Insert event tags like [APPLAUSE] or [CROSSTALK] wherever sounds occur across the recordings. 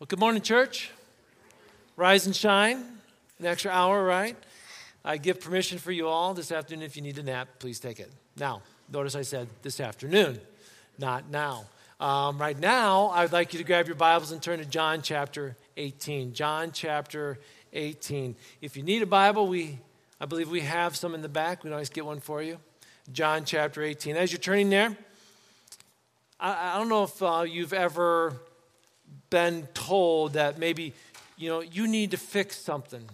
Well, good morning, church. Rise and shine. An extra hour, right? I give permission for you all this afternoon. If you need a nap, please take it. Now, notice I said this afternoon, not now. Um, right now, I'd like you to grab your Bibles and turn to John chapter 18. John chapter 18. If you need a Bible, we, I believe we have some in the back. We can always get one for you. John chapter 18. As you're turning there, I, I don't know if uh, you've ever been told that maybe, you know, you need to fix something.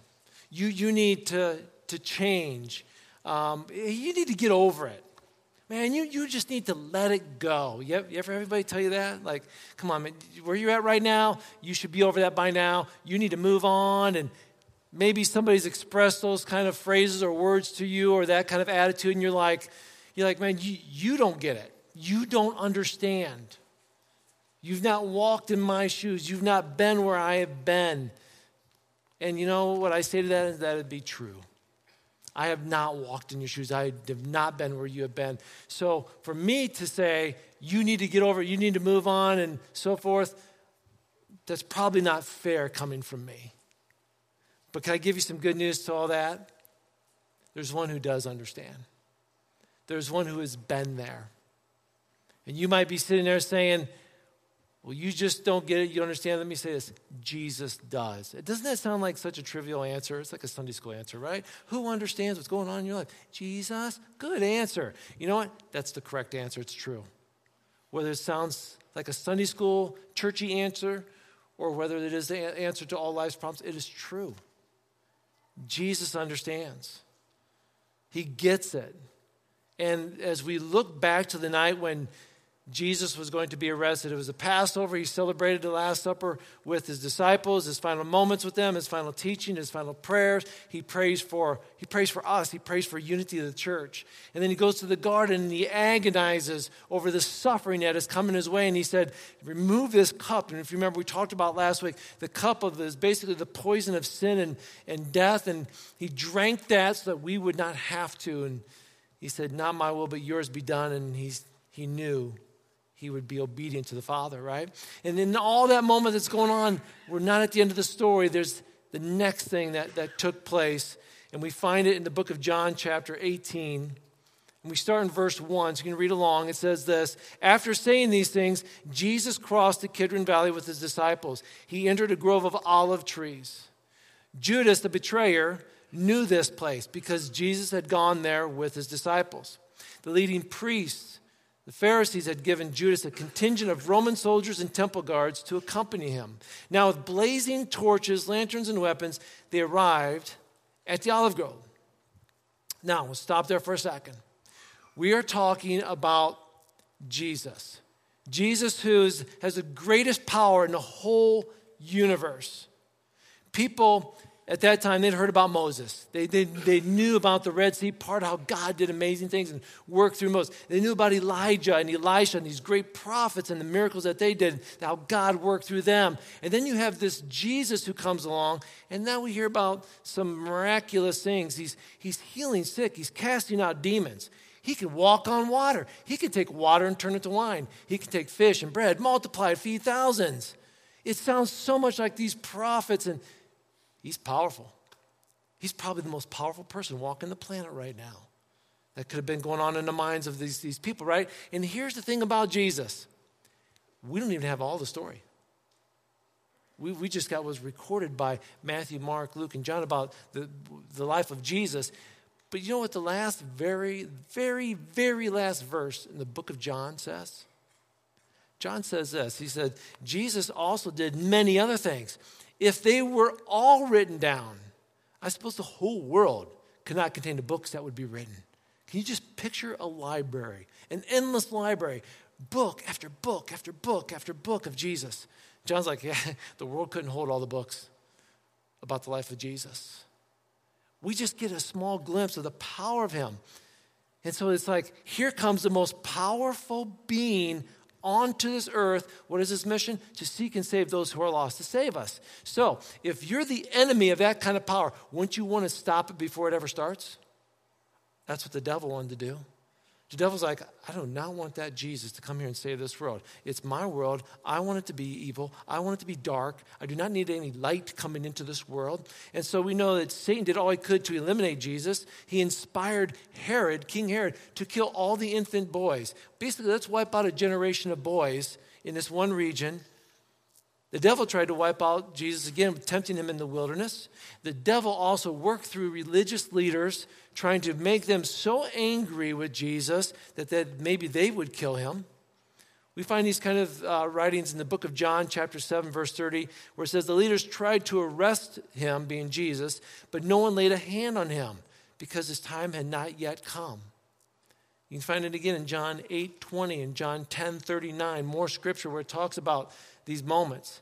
You, you need to, to change. Um, you need to get over it. Man, you, you just need to let it go. You ever, everybody tell you that? Like, come on, man, where you're at right now, you should be over that by now. You need to move on. And maybe somebody's expressed those kind of phrases or words to you or that kind of attitude, and you're like, you're like, man, you, you don't get it. You don't understand. You've not walked in my shoes. You've not been where I have been. And you know what I say to that is that it'd be true. I have not walked in your shoes. I have not been where you have been. So for me to say, you need to get over it, you need to move on, and so forth, that's probably not fair coming from me. But can I give you some good news to all that? There's one who does understand, there's one who has been there. And you might be sitting there saying, well, you just don't get it. You understand. Let me say this Jesus does. Doesn't that sound like such a trivial answer? It's like a Sunday school answer, right? Who understands what's going on in your life? Jesus? Good answer. You know what? That's the correct answer. It's true. Whether it sounds like a Sunday school, churchy answer, or whether it is the answer to all life's problems, it is true. Jesus understands, He gets it. And as we look back to the night when Jesus was going to be arrested. It was a Passover. He celebrated the Last Supper with his disciples, his final moments with them, his final teaching, his final prayers. He prays for, he prays for us. He prays for unity of the church. And then he goes to the garden and he agonizes over the suffering that is coming his way. And he said, Remove this cup. And if you remember, we talked about last week, the cup of is basically the poison of sin and, and death. And he drank that so that we would not have to. And he said, Not my will, but yours be done. And he's, he knew he would be obedient to the Father, right? And in all that moment that's going on, we're not at the end of the story. There's the next thing that, that took place, and we find it in the book of John, chapter 18. And we start in verse 1, so you can read along. It says this After saying these things, Jesus crossed the Kidron Valley with his disciples. He entered a grove of olive trees. Judas, the betrayer, knew this place because Jesus had gone there with his disciples. The leading priests, the Pharisees had given Judas a contingent of Roman soldiers and temple guards to accompany him. Now, with blazing torches, lanterns, and weapons, they arrived at the olive grove. Now, we'll stop there for a second. We are talking about Jesus. Jesus, who has the greatest power in the whole universe. People at that time, they'd heard about Moses. They, they, they knew about the Red Sea, part how God did amazing things and worked through Moses. They knew about Elijah and Elisha and these great prophets and the miracles that they did, how God worked through them. And then you have this Jesus who comes along, and now we hear about some miraculous things. He's, he's healing sick, he's casting out demons. He can walk on water. He can take water and turn it to wine. He can take fish and bread, multiply it, feed thousands. It sounds so much like these prophets and He's powerful. He's probably the most powerful person walking the planet right now. That could have been going on in the minds of these, these people, right? And here's the thing about Jesus we don't even have all the story. We, we just got was recorded by Matthew, Mark, Luke, and John about the, the life of Jesus. But you know what the last, very, very, very last verse in the book of John says? John says this He said, Jesus also did many other things if they were all written down, I suppose the whole world could not contain the books that would be written. Can you just picture a library, an endless library, book after book after book after book of Jesus? John's like, [LAUGHS] yeah, the world couldn't hold all the books about the life of Jesus. We just get a small glimpse of the power of him. And so it's like, here comes the most powerful being onto this earth. What is his mission? To seek and save those who are lost, to save us. So, if you're the enemy of that kind of power, wouldn't you want to stop it before it ever starts? That's what the devil wanted to do. The devil's like, I do not want that Jesus to come here and save this world. It's my world. I want it to be evil. I want it to be dark. I do not need any light coming into this world. And so we know that Satan did all he could to eliminate Jesus. He inspired Herod, King Herod, to kill all the infant boys. Basically, let's wipe out a generation of boys in this one region the devil tried to wipe out Jesus again, tempting him in the wilderness. The devil also worked through religious leaders, trying to make them so angry with Jesus that, that maybe they would kill him. We find these kind of uh, writings in the book of John, chapter 7, verse 30, where it says the leaders tried to arrest him, being Jesus, but no one laid a hand on him because his time had not yet come. You can find it again in John 8 20 and John 10 39, more scripture where it talks about these moments.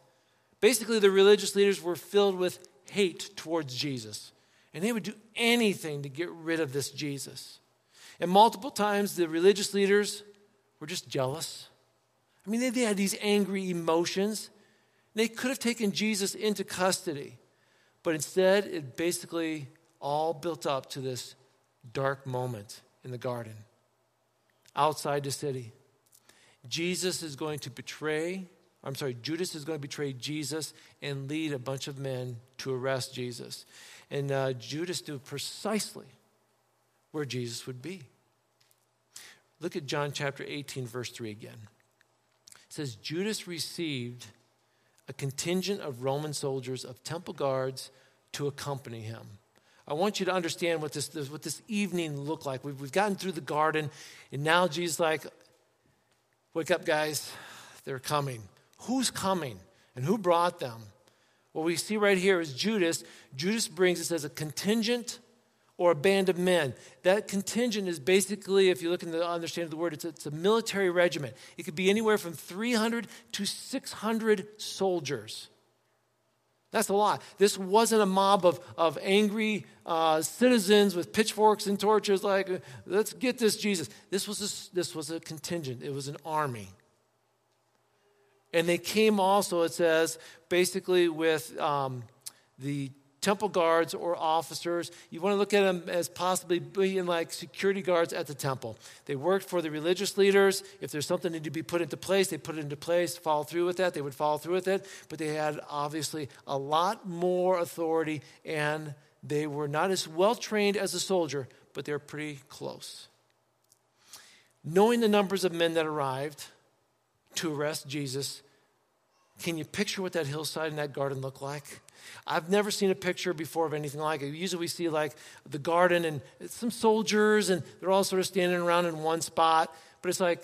Basically, the religious leaders were filled with hate towards Jesus, and they would do anything to get rid of this Jesus. And multiple times, the religious leaders were just jealous. I mean, they, had these angry emotions. They could have taken Jesus into custody, but instead, it basically all built up to this dark moment in the garden outside the city. Jesus is going to betray I'm sorry, Judas is going to betray Jesus and lead a bunch of men to arrest Jesus. And uh, Judas knew precisely where Jesus would be. Look at John chapter 18, verse 3 again. It says, Judas received a contingent of Roman soldiers, of temple guards, to accompany him. I want you to understand what this, what this evening looked like. We've, we've gotten through the garden, and now Jesus like, wake up, guys, they're coming. Who's coming and who brought them? What we see right here is Judas. Judas brings us as a contingent or a band of men. That contingent is basically, if you look in the understanding of the word, it's a, it's a military regiment. It could be anywhere from 300 to 600 soldiers. That's a lot. This wasn't a mob of, of angry uh, citizens with pitchforks and torches, like, let's get this Jesus. This was, a, this was a contingent, it was an army. And they came also, it says, basically with um, the temple guards or officers. You want to look at them as possibly being like security guards at the temple. They worked for the religious leaders. If there's something that needed to be put into place, they put it into place, follow through with that. They would follow through with it. But they had obviously a lot more authority, and they were not as well trained as a soldier, but they're pretty close. Knowing the numbers of men that arrived to arrest Jesus, can you picture what that hillside and that garden look like? I've never seen a picture before of anything like it. Usually we see like the garden and some soldiers and they're all sort of standing around in one spot, but it's like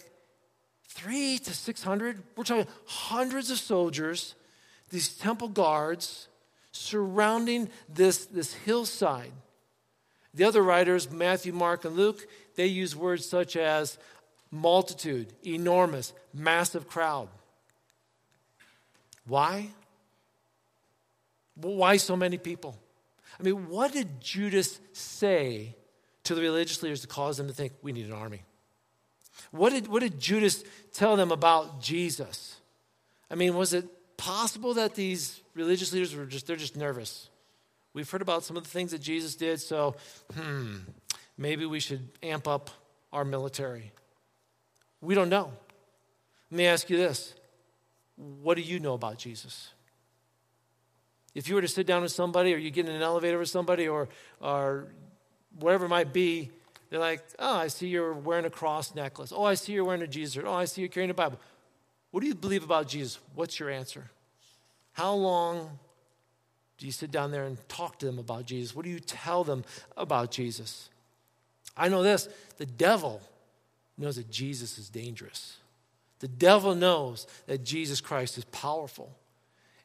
three to 600. We're talking hundreds of soldiers, these temple guards surrounding this, this hillside. The other writers, Matthew, Mark, and Luke, they use words such as multitude, enormous, massive crowd. Why? Why so many people? I mean, what did Judas say to the religious leaders to cause them to think we need an army? What did, what did Judas tell them about Jesus? I mean, was it possible that these religious leaders were just, they're just nervous? We've heard about some of the things that Jesus did, so, hmm, maybe we should amp up our military. We don't know. Let me ask you this what do you know about Jesus? If you were to sit down with somebody or you get in an elevator with somebody or, or whatever it might be, they're like, oh, I see you're wearing a cross necklace. Oh, I see you're wearing a Jesus. Oh, I see you're carrying a Bible. What do you believe about Jesus? What's your answer? How long do you sit down there and talk to them about Jesus? What do you tell them about Jesus? I know this the devil knows that Jesus is dangerous. The devil knows that Jesus Christ is powerful.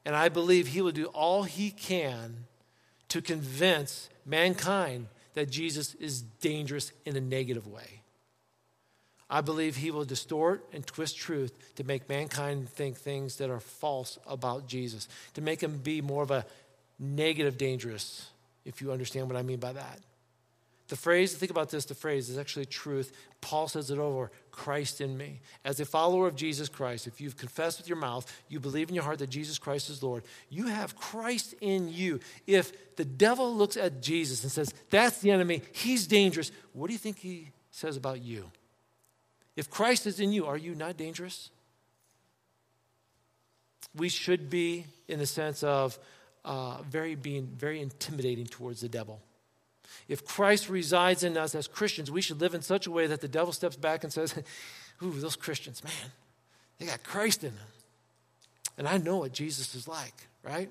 And I believe he will do all he can to convince mankind that Jesus is dangerous in a negative way. I believe he will distort and twist truth to make mankind think things that are false about Jesus, to make him be more of a negative dangerous, if you understand what I mean by that. The phrase, think about this, the phrase is actually truth. Paul says it over Christ in me. As a follower of Jesus Christ, if you've confessed with your mouth, you believe in your heart that Jesus Christ is Lord, you have Christ in you. If the devil looks at Jesus and says, That's the enemy, he's dangerous, what do you think he says about you? If Christ is in you, are you not dangerous? We should be in the sense of uh, very being very intimidating towards the devil. If Christ resides in us as Christians, we should live in such a way that the devil steps back and says, [LAUGHS] Ooh, those Christians, man, they got Christ in them. And I know what Jesus is like, right?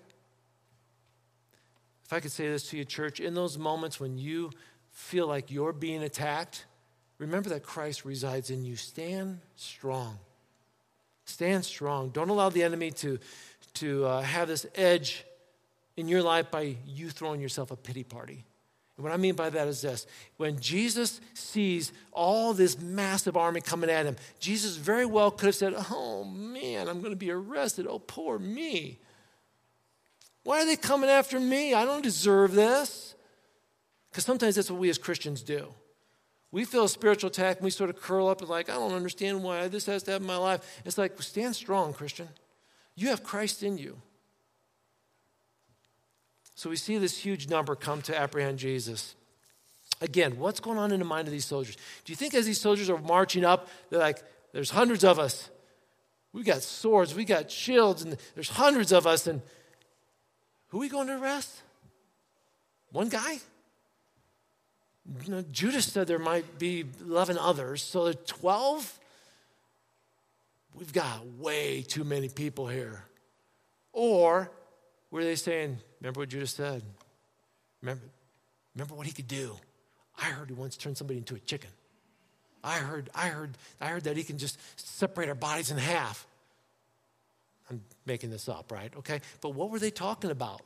If I could say this to you, church, in those moments when you feel like you're being attacked, remember that Christ resides in you. Stand strong. Stand strong. Don't allow the enemy to, to uh, have this edge in your life by you throwing yourself a pity party. And what I mean by that is this when Jesus sees all this massive army coming at him, Jesus very well could have said, Oh man, I'm going to be arrested. Oh, poor me. Why are they coming after me? I don't deserve this. Because sometimes that's what we as Christians do. We feel a spiritual attack and we sort of curl up and like, I don't understand why this has to happen in my life. It's like, stand strong, Christian. You have Christ in you. So we see this huge number come to apprehend Jesus. Again, what's going on in the mind of these soldiers? Do you think as these soldiers are marching up, they're like, there's hundreds of us. We got swords, we got shields, and there's hundreds of us, and who are we going to arrest? One guy? You know, Judas said there might be 11 others, so 12? We've got way too many people here. Or were they saying, remember what Judas said? Remember, remember what he could do? I heard he once turned somebody into a chicken. I heard, I heard, I heard that he can just separate our bodies in half. I'm making this up, right? Okay. But what were they talking about?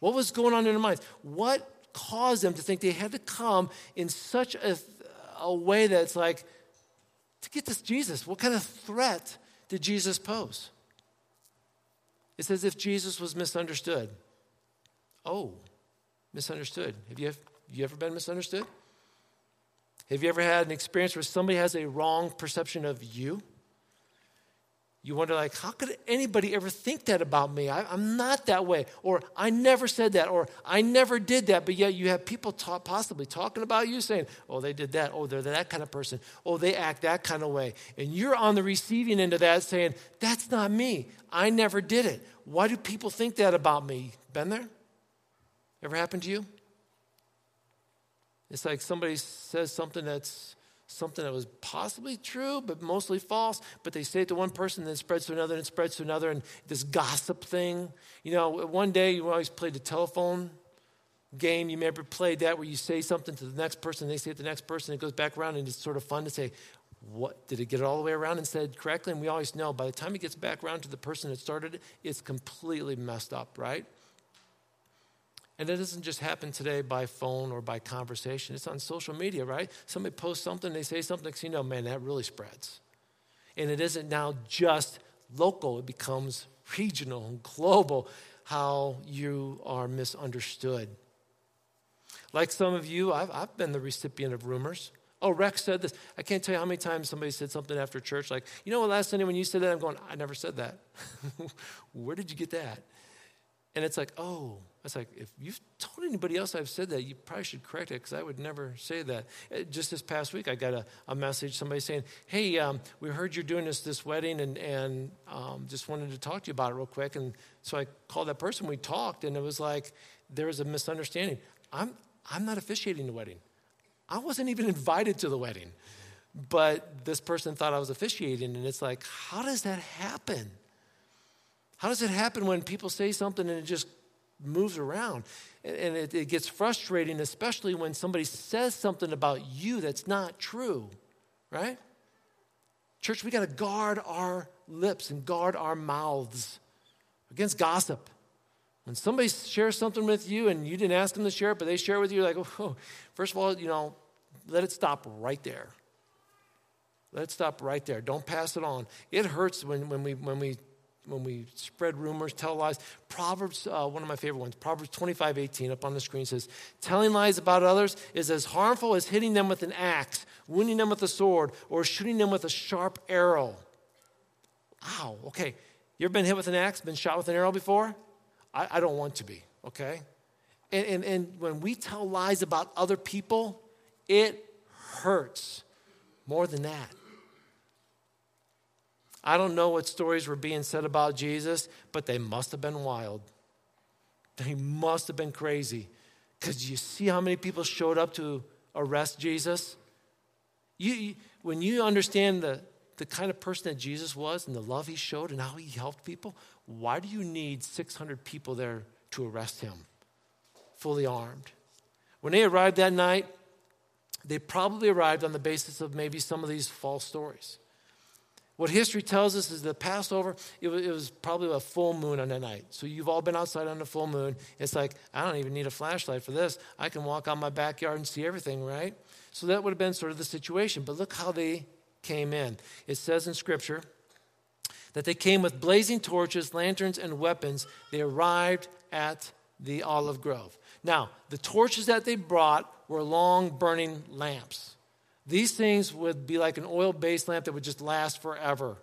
What was going on in their minds? What caused them to think they had to come in such a, a way that's like, to get this Jesus, what kind of threat did Jesus pose? It's as if Jesus was misunderstood. Oh, misunderstood. Have you, you ever been misunderstood? Have you ever had an experience where somebody has a wrong perception of you? You wonder, like, how could anybody ever think that about me? I, am not that way. Or I never said that. Or I never did that. But yet you have people possibly talking about you saying, oh, they did that. Oh, they're that kind of person. Oh, they act that kind of way. And you're on the receiving end of that saying, that's not me. I never did it. Why do people think that about me? Been there? Ever happened to you? It's like somebody says something that's something that was possibly true, but mostly false. But they say it to one person, then it spreads to another, and it spreads to another, and this gossip thing. You know, one day you always played the telephone game. You never played that where you say something to the next person, they say it to the next person, it goes back around, and it's sort of fun to say, what did it get it all the way around and said correctly? And we always know by the time it gets back around to the person that started it, it's completely messed up, right? And it doesn't just happen today by phone or by conversation. It's on social media, right? Somebody posts something, they say something, you know, man, that really spreads. And it isn't now just local, it becomes regional and global how you are misunderstood. Like some of you, I've, I've been the recipient of rumors. Oh, Rex said this. I can't tell you how many times somebody said something after church, like, you know what, last Sunday when you said that, I'm going, I never said that. [LAUGHS] Where did you get that? And it's like, oh, it's like, if you've told anybody else I've said that, you probably should correct it because I would never say that. Uh, just this past week, I got a, a message, somebody saying, hey, um, we heard you're doing this, this wedding and, and um, just wanted to talk to you about it real quick. And so I called that person, we talked, and it was like, there was a misunderstanding. I'm, I'm not officiating the wedding. I wasn't even invited to the wedding. But this person thought I was officiating, and it's like, how does that happen? How does it happen when people say something and it just moves around? And it, it gets frustrating, especially when somebody says something about you that's not true, right? Church, we got to guard our lips and guard our mouths against gossip. When somebody shares something with you and you didn't ask them to share it, but they share it with you, like, oh, first of all, you know, let it stop right there. Let it stop right there. Don't pass it on. It hurts when, when, we, when, we, when we spread rumors, tell lies. Proverbs, uh, one of my favorite ones, Proverbs 25, 18, up on the screen says, Telling lies about others is as harmful as hitting them with an axe, wounding them with a sword, or shooting them with a sharp arrow. Wow, okay. You ever been hit with an axe, been shot with an arrow before? I, I don't want to be, okay? And, and, and when we tell lies about other people, it hurts more than that. I don't know what stories were being said about Jesus, but they must have been wild. They must have been crazy. Because you see how many people showed up to arrest Jesus? You, when you understand the, the kind of person that Jesus was and the love he showed and how he helped people, why do you need 600 people there to arrest him, fully armed? When they arrived that night, they probably arrived on the basis of maybe some of these false stories. What history tells us is that Passover, it was, it was, probably a full moon on that night. So you've all been outside on a full moon. It's like, I don't even need a flashlight for this. I can walk out my backyard and see everything, right? So that would have been sort of the situation. But look how they came in. It says in Scripture that they came with blazing torches, lanterns, and weapons. They arrived at the olive grove. Now, the torches that they brought were long burning lamps. These things would be like an oil based lamp that would just last forever.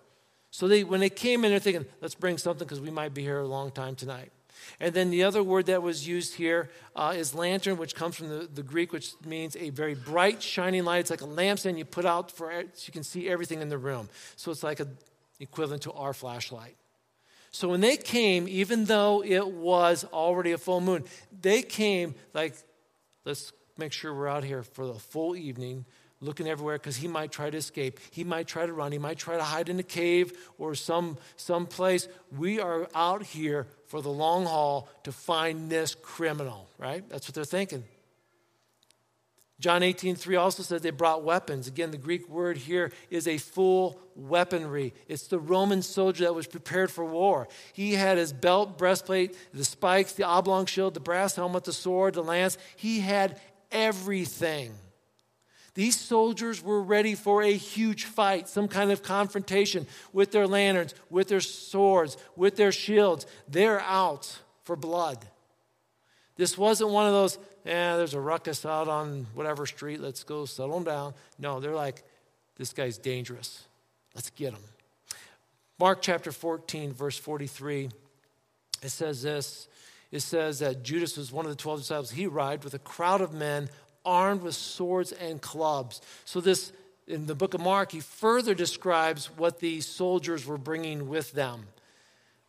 So they, when they came in, they're thinking, let's bring something because we might be here a long time tonight. And then the other word that was used here uh, is lantern, which comes from the, the Greek, which means a very bright, shining light. It's like a lampstand you put out for so you can see everything in the room. So it's like a equivalent to our flashlight. So when they came, even though it was already a full moon, they came like, let's make sure we're out here for the full evening looking everywhere because he might try to escape. He might try to run. He might try to hide in a cave or some, some place. We are out here for the long haul to find this criminal, right? That's what they're thinking. John 18, 3 also says they brought weapons. Again, the Greek word here is a full weaponry. It's the Roman soldier that was prepared for war. He had his belt, breastplate, the spikes, the oblong shield, the brass helmet, the sword, the lance. He had everything. These soldiers were ready for a huge fight, some kind of confrontation with their lanterns, with their swords, with their shields. They're out for blood. This wasn't one of those, eh, there's a ruckus out on whatever street, let's go settle them down. No, they're like, this guy's dangerous. Let's get him. Mark chapter 14, verse 43, it says this. It says that Judas was one of the 12 disciples. He arrived with a crowd of men armed with swords and clubs. So, this in the book of Mark, he further describes what the soldiers were bringing with them.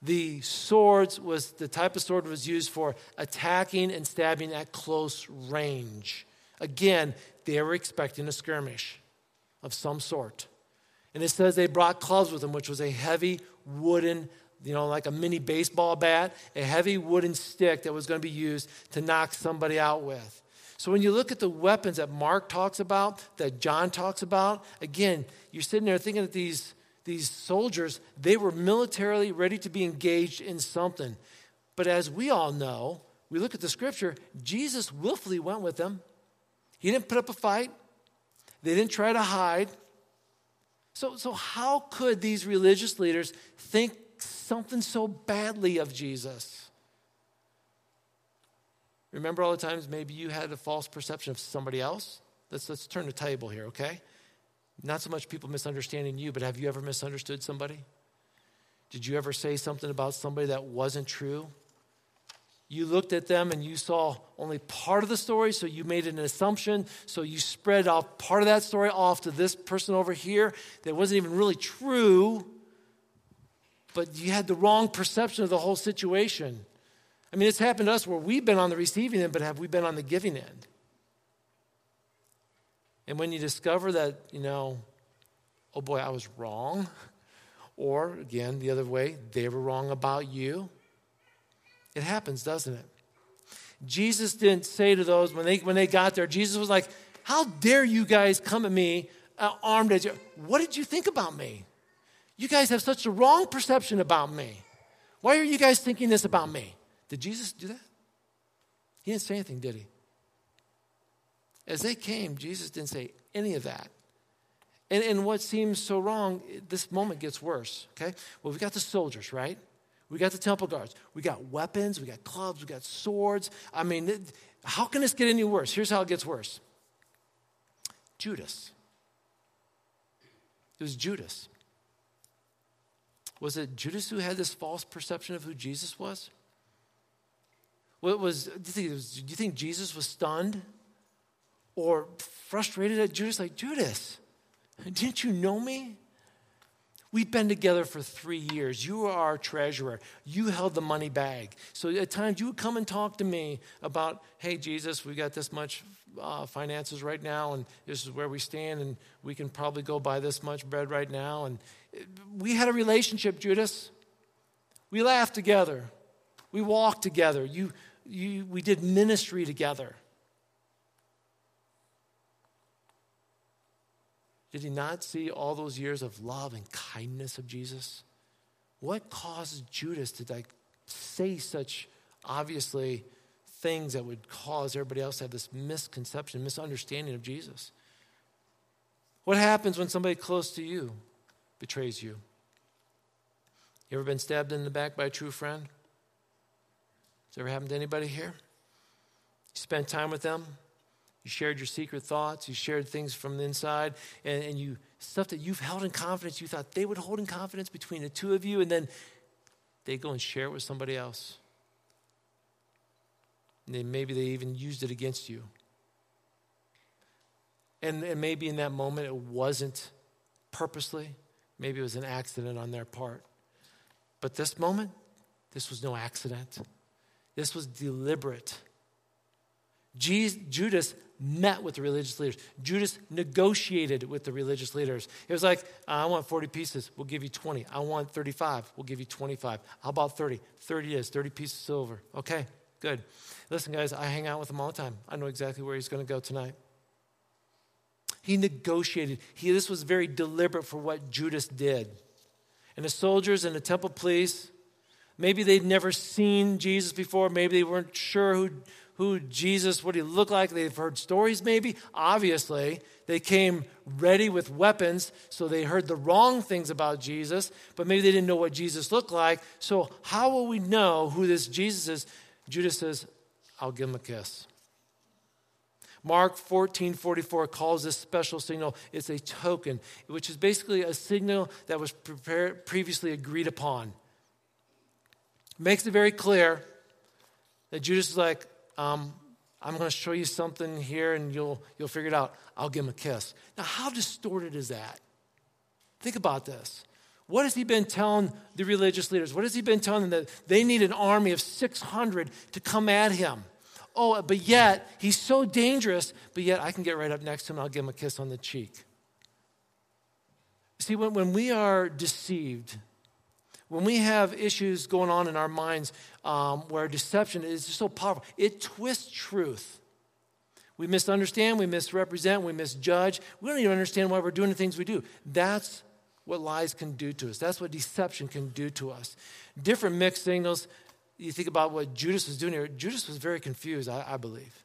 The swords was the type of sword was used for attacking and stabbing at close range. Again, they were expecting a skirmish of some sort. And it says they brought clubs with them, which was a heavy wooden, you know, like a mini baseball bat, a heavy wooden stick that was going to be used to knock somebody out with. So when you look at the weapons that Mark talks about, that John talks about, again, you're sitting there thinking that these, these soldiers, they were militarily ready to be engaged in something. But as we all know, we look at the scripture, Jesus willfully went with them. He didn't put up a fight. They didn't try to hide. So, so how could these religious leaders think something so badly of Jesus? Remember all the times maybe you had a false perception of somebody else? Let's, let's turn the table here, okay? Not so much people misunderstanding you, but have you ever misunderstood somebody? Did you ever say something about somebody that wasn't true? You looked at them and you saw only part of the story, so you made an assumption. So you spread off part of that story off to this person over here that wasn't even really true, but you had the wrong perception of the whole situation. I mean, it's happened to us where we've been on the receiving end, but have we been on the giving end? And when you discover that, you know, oh boy, I was wrong, or again, the other way, they were wrong about you, it happens, doesn't it? Jesus didn't say to those when they, when they got there, Jesus was like, How dare you guys come at me uh, armed as you? What did you think about me? You guys have such a wrong perception about me. Why are you guys thinking this about me? Did Jesus do that? He didn't say anything, did he? As they came, Jesus didn't say any of that. And, and what seems so wrong, this moment gets worse, okay? Well, we got the soldiers, right? We got the temple guards. We got weapons. We got clubs. We got swords. I mean, it, how can this get any worse? Here's how it gets worse Judas. It was Judas. Was it Judas who had this false perception of who Jesus was? What was, do you, think was, do you think Jesus was stunned or frustrated at Judas? Like, Judas, didn't you know me? We've been together for three years. You are our treasurer. You held the money bag. So at times you would come and talk to me about, hey, Jesus, we got this much uh, finances right now, and this is where we stand, and we can probably go buy this much bread right now. And we had a relationship, Judas. We laughed together. We walked together. You, you, we did ministry together. Did he not see all those years of love and kindness of Jesus? What caused Judas to like say such obviously things that would cause everybody else to have this misconception, misunderstanding of Jesus? What happens when somebody close to you betrays you? You ever been stabbed in the back by a true friend? Has ever happened to anybody here? You spent time with them, you shared your secret thoughts. You shared things from the inside, and, and you stuff that you've held in confidence. You thought they would hold in confidence between the two of you, and then they go and share it with somebody else. And they, maybe they even used it against you. And, and maybe in that moment it wasn't purposely, maybe it was an accident on their part. But this moment, this was no accident. This was deliberate. Judas met with the religious leaders. Judas negotiated with the religious leaders. It was like, I want 40 pieces, we'll give you 20. I want 35, we'll give you 25. How about 30? 30 is 30 pieces of silver. Okay, good. Listen, guys, I hang out with him all the time. I know exactly where he's going to go tonight. He negotiated. He, this was very deliberate for what Judas did. And the soldiers and the temple police, maybe they'd never seen Jesus before. Maybe they weren't sure who, who Jesus, what he looked like. They've heard stories, maybe. Obviously, they came ready with weapons, so they heard the wrong things about Jesus, but maybe they didn't know what Jesus looked like. So, how will we know who this Jesus is? Judas says, I'll give him a kiss. Mark 14 44 calls this special signal, it's a token, which is basically a signal that was prepared, previously agreed upon. Makes it very clear that Judas is like, um, I'm going to show you something here and you'll, you'll figure it out. I'll give him a kiss. Now, how distorted is that? Think about this. What has he been telling the religious leaders? What has he been telling them that they need an army of 600 to come at him? Oh, but yet he's so dangerous, but yet I can get right up next to him and I'll give him a kiss on the cheek. See, when, when we are deceived, when we have issues going on in our minds um, where deception is so powerful, it twists truth. We misunderstand, we misrepresent, we misjudge. We don't even understand why we're doing the things we do. That's what lies can do to us. That's what deception can do to us. Different mixed signals. You think about what Judas was doing here. Judas was very confused, I, I believe.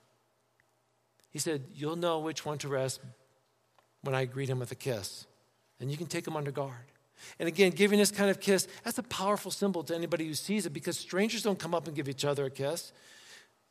He said, You'll know which one to rest when I greet him with a kiss, and you can take him under guard. And again, giving this kind of kiss, that's a powerful symbol to anybody who sees it because strangers don't come up and give each other a kiss.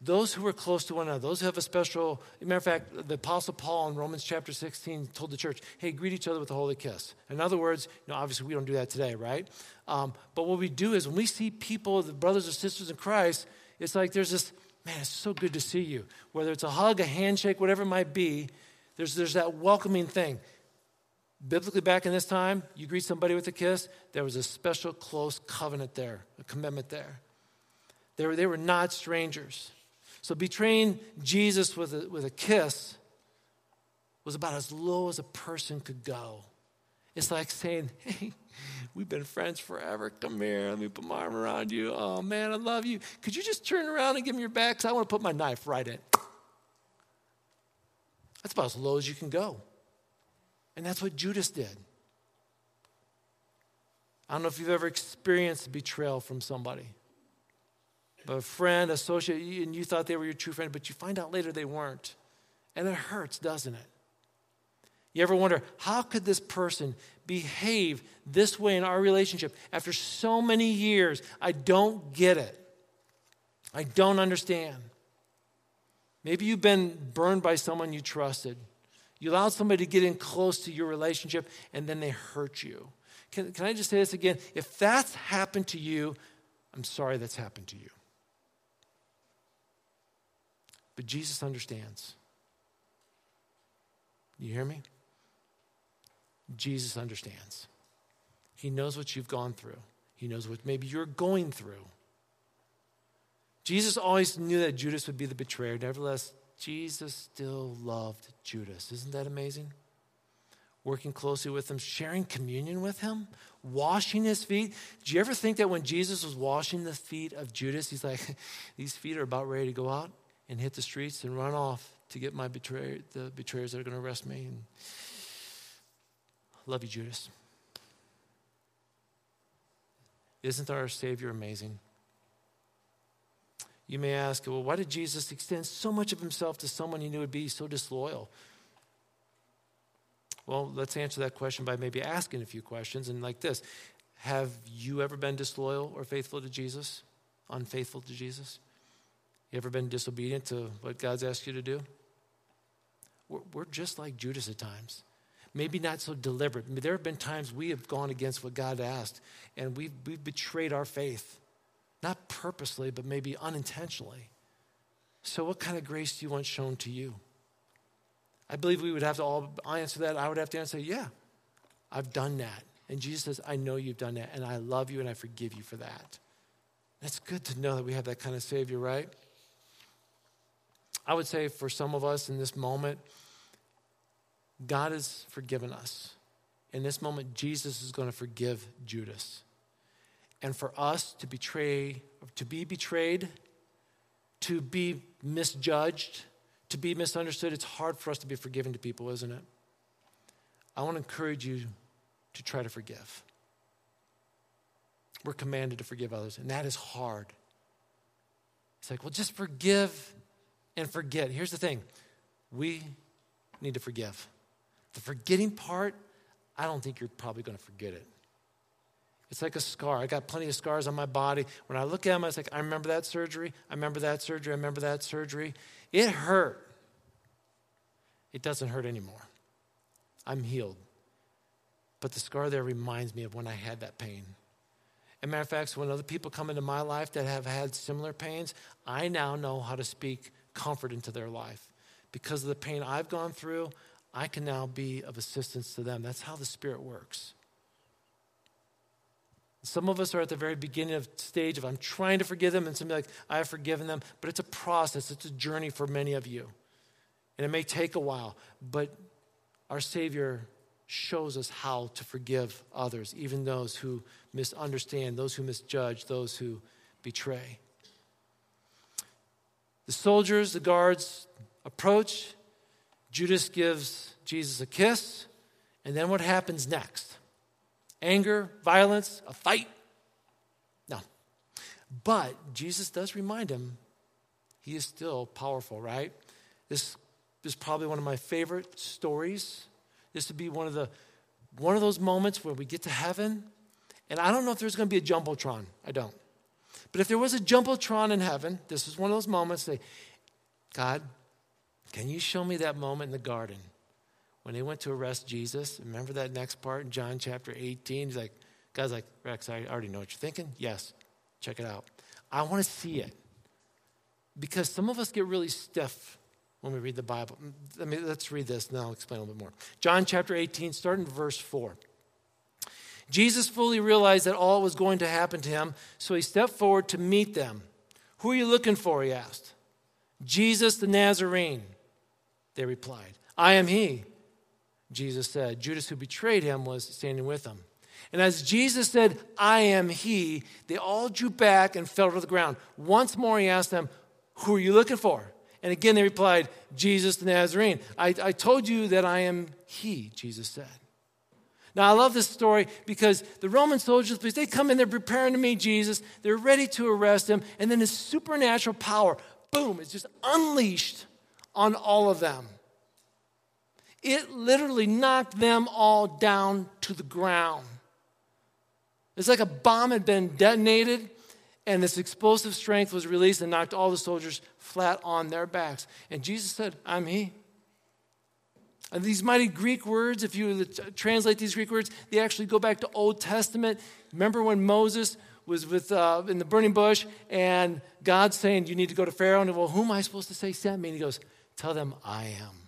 Those who are close to one another, those who have a special, matter of fact, the Apostle Paul in Romans chapter 16 told the church, hey, greet each other with a holy kiss. In other words, you know, obviously we don't do that today, right? Um, but what we do is when we see people, the brothers or sisters in Christ, it's like there's this, man, it's so good to see you. Whether it's a hug, a handshake, whatever it might be, there's, there's that welcoming thing. Biblically, back in this time, you greet somebody with a kiss, there was a special close covenant there, a commitment there. They were, they were not strangers. So betraying Jesus with a, with a kiss was about as low as a person could go. It's like saying, [LAUGHS] hey, we've been friends forever. Come here, let me put my arm around you. Oh, man, I love you. Could you just turn around and give me your back? Because I want to put my knife right in. That's about as low as you can go. And that's what Judas did. I don't know if you've ever experienced betrayal from somebody. But a friend, associate, and you thought they were your true friend, but you find out later they weren't. And it hurts, doesn't it? You ever wonder, how could this person behave this way in our relationship after so many years? I don't get it. I don't understand. Maybe you've been burned by someone you trusted. You allowed somebody to get in close to your relationship and then they hurt you. Can, can I just say this again? If that's happened to you, I'm sorry that's happened to you. But Jesus understands. You hear me? Jesus understands. He knows what you've gone through, He knows what maybe you're going through. Jesus always knew that Judas would be the betrayer. Nevertheless, Jesus still loved Judas. Isn't that amazing? Working closely with him, sharing communion with him, washing his feet. Do you ever think that when Jesus was washing the feet of Judas, he's like, [LAUGHS] these feet are about ready to go out and hit the streets and run off to get my betrayer, the betrayers that are going to arrest me? And love you, Judas. Isn't our Savior amazing? You may ask, well, why did Jesus extend so much of himself to someone he knew would be so disloyal? Well, let's answer that question by maybe asking a few questions. And like this Have you ever been disloyal or faithful to Jesus? Unfaithful to Jesus? You ever been disobedient to what God's asked you to do? We're, we're just like Judas at times. Maybe not so deliberate. There have been times we have gone against what God asked, and we've, we've betrayed our faith. Not purposely, but maybe unintentionally. So, what kind of grace do you want shown to you? I believe we would have to all answer that. I would have to answer, yeah, I've done that. And Jesus says, I know you've done that, and I love you and I forgive you for that. It's good to know that we have that kind of Savior, right? I would say for some of us in this moment, God has forgiven us. In this moment, Jesus is going to forgive Judas and for us to betray, to be betrayed, to be misjudged, to be misunderstood, it's hard for us to be forgiven to people, isn't it? I want to encourage you to try to forgive. We're commanded to forgive others, and that is hard. It's like, well, just forgive and forget. Here's the thing we need to forgive. The forgetting part, I don't think you're probably going to forget it. It's like a scar. I got plenty of scars on my body. When I look at them, I was like, I remember that surgery. I remember that surgery. I remember that surgery. It hurt. It doesn't hurt anymore. I'm healed. But the scar there reminds me of when I had that pain. As a matter of fact, when other people come into my life that have had similar pains, I now know how to speak comfort into their life. Because of the pain I've gone through, I can now be of assistance to them. That's how the Spirit works. Some of us are at the very beginning of stage of I'm trying to forgive them, and some like I have forgiven them, but it's a process, it's a journey for many of you. And it may take a while, but our Savior shows us how to forgive others, even those who misunderstand, those who misjudge, those who betray. The soldiers, the guards approach. Judas gives Jesus a kiss. And then what happens next? Anger, violence, a fight. No. But Jesus does remind him he is still powerful, right? This is probably one of my favorite stories. This would be one of the one of those moments where we get to heaven, and I don't know if there's going to be a jumbotron. I don't. But if there was a jumbotron in heaven, this is one of those moments. Say, God, can you show me that moment in the garden when they went to arrest Jesus, remember that next part in John chapter 18? He's like, God's like, Rex, I already know what you're thinking. Yes, check it out. I want to see it. Because some of us get really stiff when we read the Bible. Mm, I mean, let's read this and I'll explain a little bit more. John chapter 18, starting verse 4. Jesus fully realized that all was going to happen to him, so he stepped forward to meet them. Who are you looking for? He asked. Jesus the Nazarene. They replied, I am he. Jesus said. Judas, who betrayed him, was standing with him. And as Jesus said, I am he, they all drew back and fell to the ground. Once more, he asked them, Who are you looking for? And again, they replied, Jesus the Nazarene. I, I told you that I am he, Jesus said. Now, I love this story because the Roman soldiers, please, they come in, they're preparing to meet Jesus, they're ready to arrest him, and then his supernatural power, boom, is just unleashed on all of them. It literally knocked them all down to the ground. It's like a bomb had been detonated, and this explosive strength was released and knocked all the soldiers flat on their backs. And Jesus said, I'm He. And these mighty Greek words, if you translate these Greek words, they actually go back to Old Testament. Remember when Moses was with uh, in the burning bush, and God's saying, "You need to go to Pharaoh." And well, who am I supposed to say sent me? And he goes, "Tell them I am."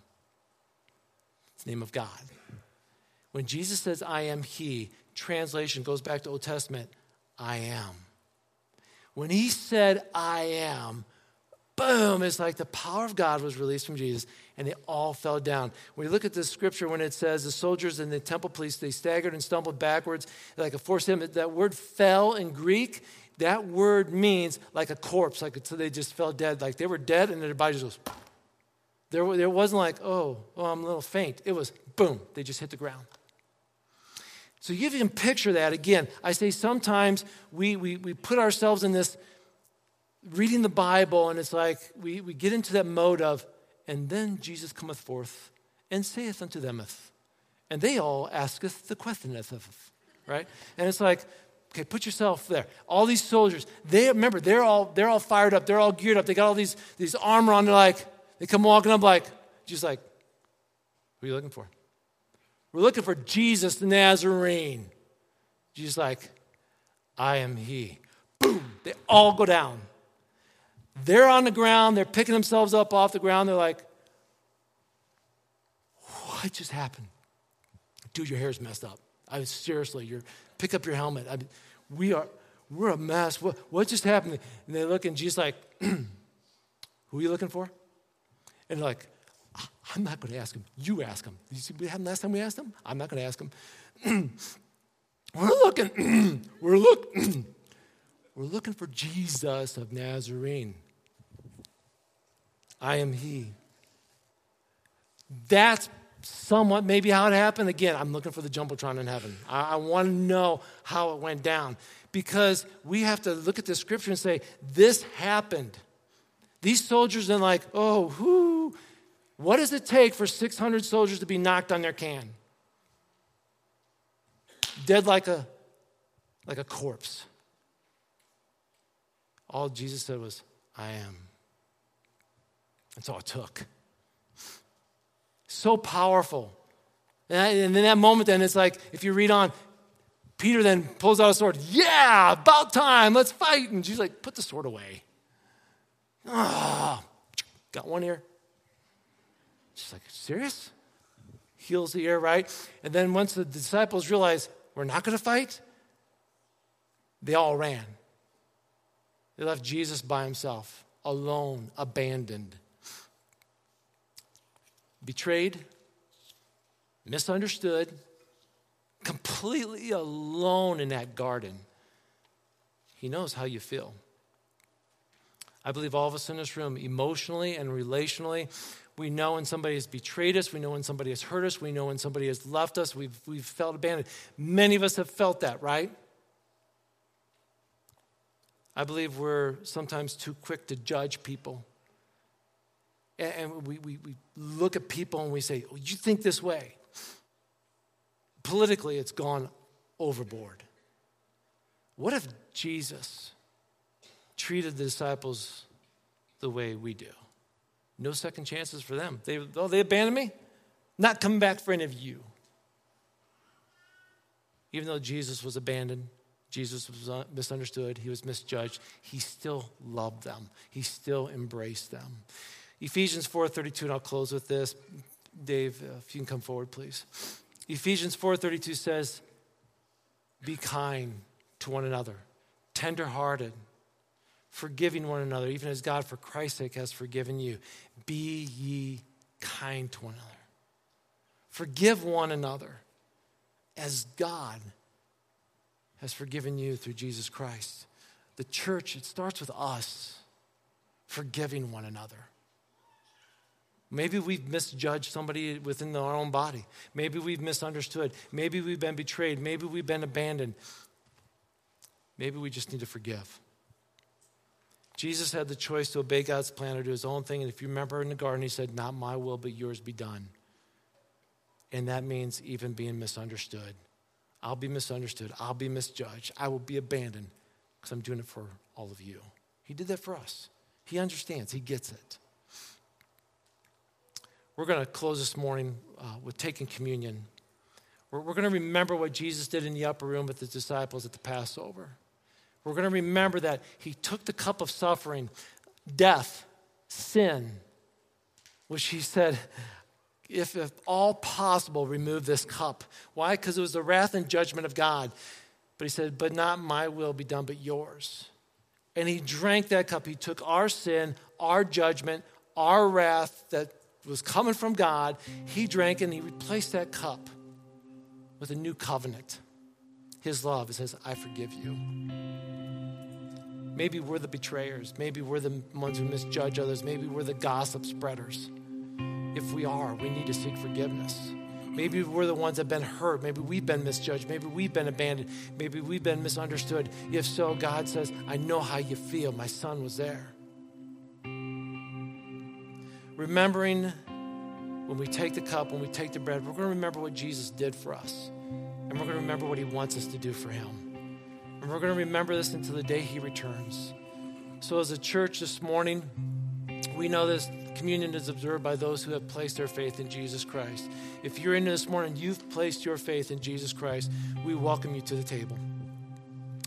Name of God. When Jesus says, I am He, translation goes back to Old Testament I am. When he said, I am, boom, it's like the power of God was released from Jesus and they all fell down. When you look at the scripture, when it says the soldiers and the temple police, they staggered and stumbled backwards like a forced him, that word fell in Greek, that word means like a corpse, like so they just fell dead. Like they were dead and their body just goes. There, there wasn't like, oh, oh, I'm a little faint. It was boom, they just hit the ground. So you can picture that again. I say sometimes we, we, we put ourselves in this reading the Bible, and it's like we, we get into that mode of, and then Jesus cometh forth and saith unto them, and they all asketh the questioneth, right? And it's like, okay, put yourself there. All these soldiers, they remember they're all they're all fired up, they're all geared up, they got all these these armor on. They're like, they come walking up like, just like, who are you looking for? We're looking for Jesus the Nazarene. Jesus like, I am he. Boom! They all go down. They're on the ground, they're picking themselves up off the ground. They're like, what just happened? Dude, your hair's messed up. I mean, seriously, you're pick up your helmet. I mean, we are we're a mess. What, what just happened? And they look and Jesus like, [CLEARS THROAT] who are you looking for? And like, I'm not going to ask him. You ask him. You see what happened last time we asked him? I'm not going to ask him. [CLEARS THROAT] we're looking, [CLEARS THROAT] we're looking, [CLEARS THROAT] we're looking for Jesus of Nazarene. I am he. That's somewhat maybe how it happened. Again, I'm looking for the Jumbotron in heaven. I, I want to know how it went down because we have to look at the scripture and say, this happened. These soldiers are like, oh, whoo. What does it take for 600 soldiers to be knocked on their can? Dead like a, like a corpse. All Jesus said was, I am. That's all it took. So powerful. And in that moment, then it's like, if you read on, Peter then pulls out a sword. Yeah, about time. Let's fight. And she's like, put the sword away. Ah, oh, got one here. She's like, serious? Heals the ear, right? And then once the disciples realize we're not going to fight, they all ran. They left Jesus by himself, alone, abandoned, betrayed, misunderstood, completely alone in that garden. He knows how you feel. I believe all of us in this room, emotionally and relationally, we know when somebody has betrayed us. We know when somebody has hurt us. We know when somebody has left us. We've, we've felt abandoned. Many of us have felt that, right? I believe we're sometimes too quick to judge people. And we, we, we look at people and we say, well, You think this way. Politically, it's gone overboard. What if Jesus treated the disciples the way we do? No second chances for them. They, oh, they abandoned me? Not coming back for any of you. Even though Jesus was abandoned, Jesus was misunderstood, he was misjudged, he still loved them. He still embraced them. Ephesians 4:32 and I'll close with this. Dave, uh, if you can come forward please. Ephesians 4:32 says, "Be kind to one another, tenderhearted, forgiving one another, even as God, for Christ's sake, has forgiven you. Be ye kind to one another. Forgive one another as God has forgiven you through Jesus Christ. The church, it starts with us forgiving one another. Maybe we've misjudged somebody within our own body. Maybe we've misunderstood. Maybe we've been betrayed. Maybe we've been abandoned. Maybe we just need to forgive. Jesus had the choice to obey God's plan or do his own thing. And if you remember in the garden, he said, Not my will, but yours be done. And that means even being misunderstood. I'll be misunderstood. I'll be misjudged. I will be abandoned because I'm doing it for all of you. He did that for us. He understands, he gets it. We're going to close this morning uh, with taking communion. We're, we're going to remember what Jesus did in the upper room with his disciples at the Passover. We're going to remember that he took the cup of suffering, death, sin, which he said, if, if all possible, remove this cup. Why? Because it was the wrath and judgment of God. But he said, But not my will be done, but yours. And he drank that cup. He took our sin, our judgment, our wrath that was coming from God. He drank and he replaced that cup with a new covenant. His love. It says, I forgive you. Maybe we're the betrayers. Maybe we're the ones who misjudge others. Maybe we're the gossip spreaders. If we are, we need to seek forgiveness. Maybe we're the ones that have been hurt. Maybe we've been misjudged. Maybe we've been abandoned. Maybe we've been misunderstood. If so, God says, I know how you feel. My son was there. Remembering when we take the cup, when we take the bread, we're going to remember what Jesus did for us. And we're going to remember what he wants us to do for him. And we're going to remember this until the day he returns. So, as a church this morning, we know this communion is observed by those who have placed their faith in Jesus Christ. If you're in this morning, you've placed your faith in Jesus Christ, we welcome you to the table.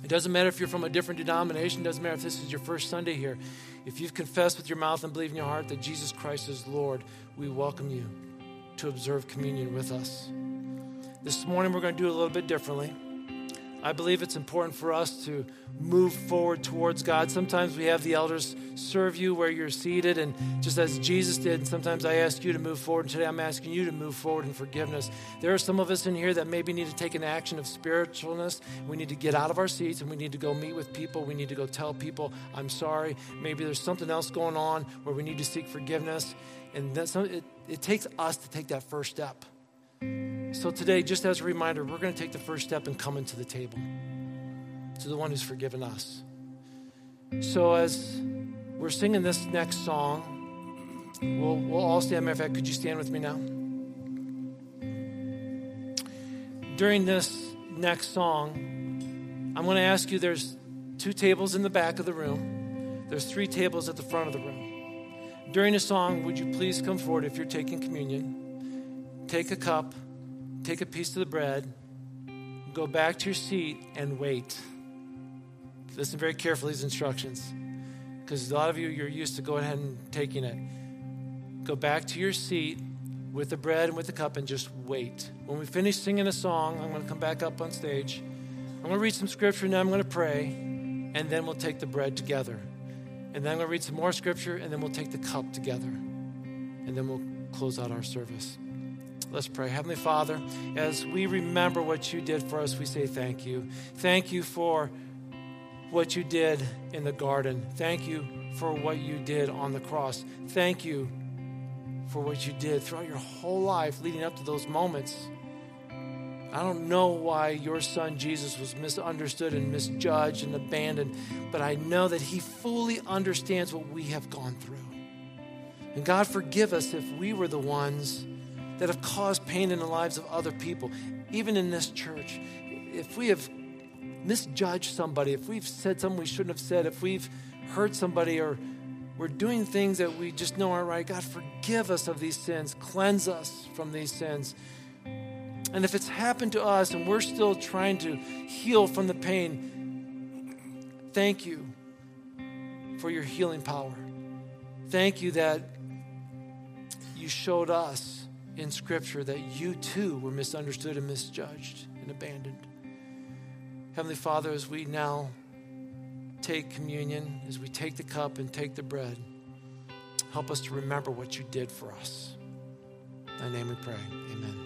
It doesn't matter if you're from a different denomination, it doesn't matter if this is your first Sunday here. If you've confessed with your mouth and believe in your heart that Jesus Christ is Lord, we welcome you to observe communion with us. This morning, we're going to do it a little bit differently. I believe it's important for us to move forward towards God. Sometimes we have the elders serve you where you're seated, and just as Jesus did, sometimes I ask you to move forward. Today I'm asking you to move forward in forgiveness. There are some of us in here that maybe need to take an action of spiritualness. We need to get out of our seats and we need to go meet with people. We need to go tell people, I'm sorry. Maybe there's something else going on where we need to seek forgiveness. And that's, it, it takes us to take that first step. So today, just as a reminder, we're going to take the first step and come into the table to the one who's forgiven us. So as we're singing this next song, we'll, we'll all stand. Matter of fact, could you stand with me now? During this next song, I'm going to ask you there's two tables in the back of the room, there's three tables at the front of the room. During the song, would you please come forward if you're taking communion? Take a cup take a piece of the bread, go back to your seat, and wait. Listen very carefully to these instructions because a lot of you, you're used to going ahead and taking it. Go back to your seat with the bread and with the cup and just wait. When we finish singing a song, I'm going to come back up on stage. I'm going to read some scripture and then I'm going to pray, and then we'll take the bread together. And then I'm going to read some more scripture, and then we'll take the cup together. And then we'll close out our service. Let's pray. Heavenly Father, as we remember what you did for us, we say thank you. Thank you for what you did in the garden. Thank you for what you did on the cross. Thank you for what you did throughout your whole life leading up to those moments. I don't know why your son Jesus was misunderstood and misjudged and abandoned, but I know that he fully understands what we have gone through. And God, forgive us if we were the ones that have caused pain in the lives of other people, even in this church. If we have misjudged somebody, if we've said something we shouldn't have said, if we've hurt somebody or we're doing things that we just know aren't right, God, forgive us of these sins, cleanse us from these sins. And if it's happened to us and we're still trying to heal from the pain, thank you for your healing power. Thank you that you showed us in Scripture that you too were misunderstood and misjudged and abandoned. Heavenly Father, as we now take communion, as we take the cup and take the bread, help us to remember what you did for us. In thy name we pray. Amen.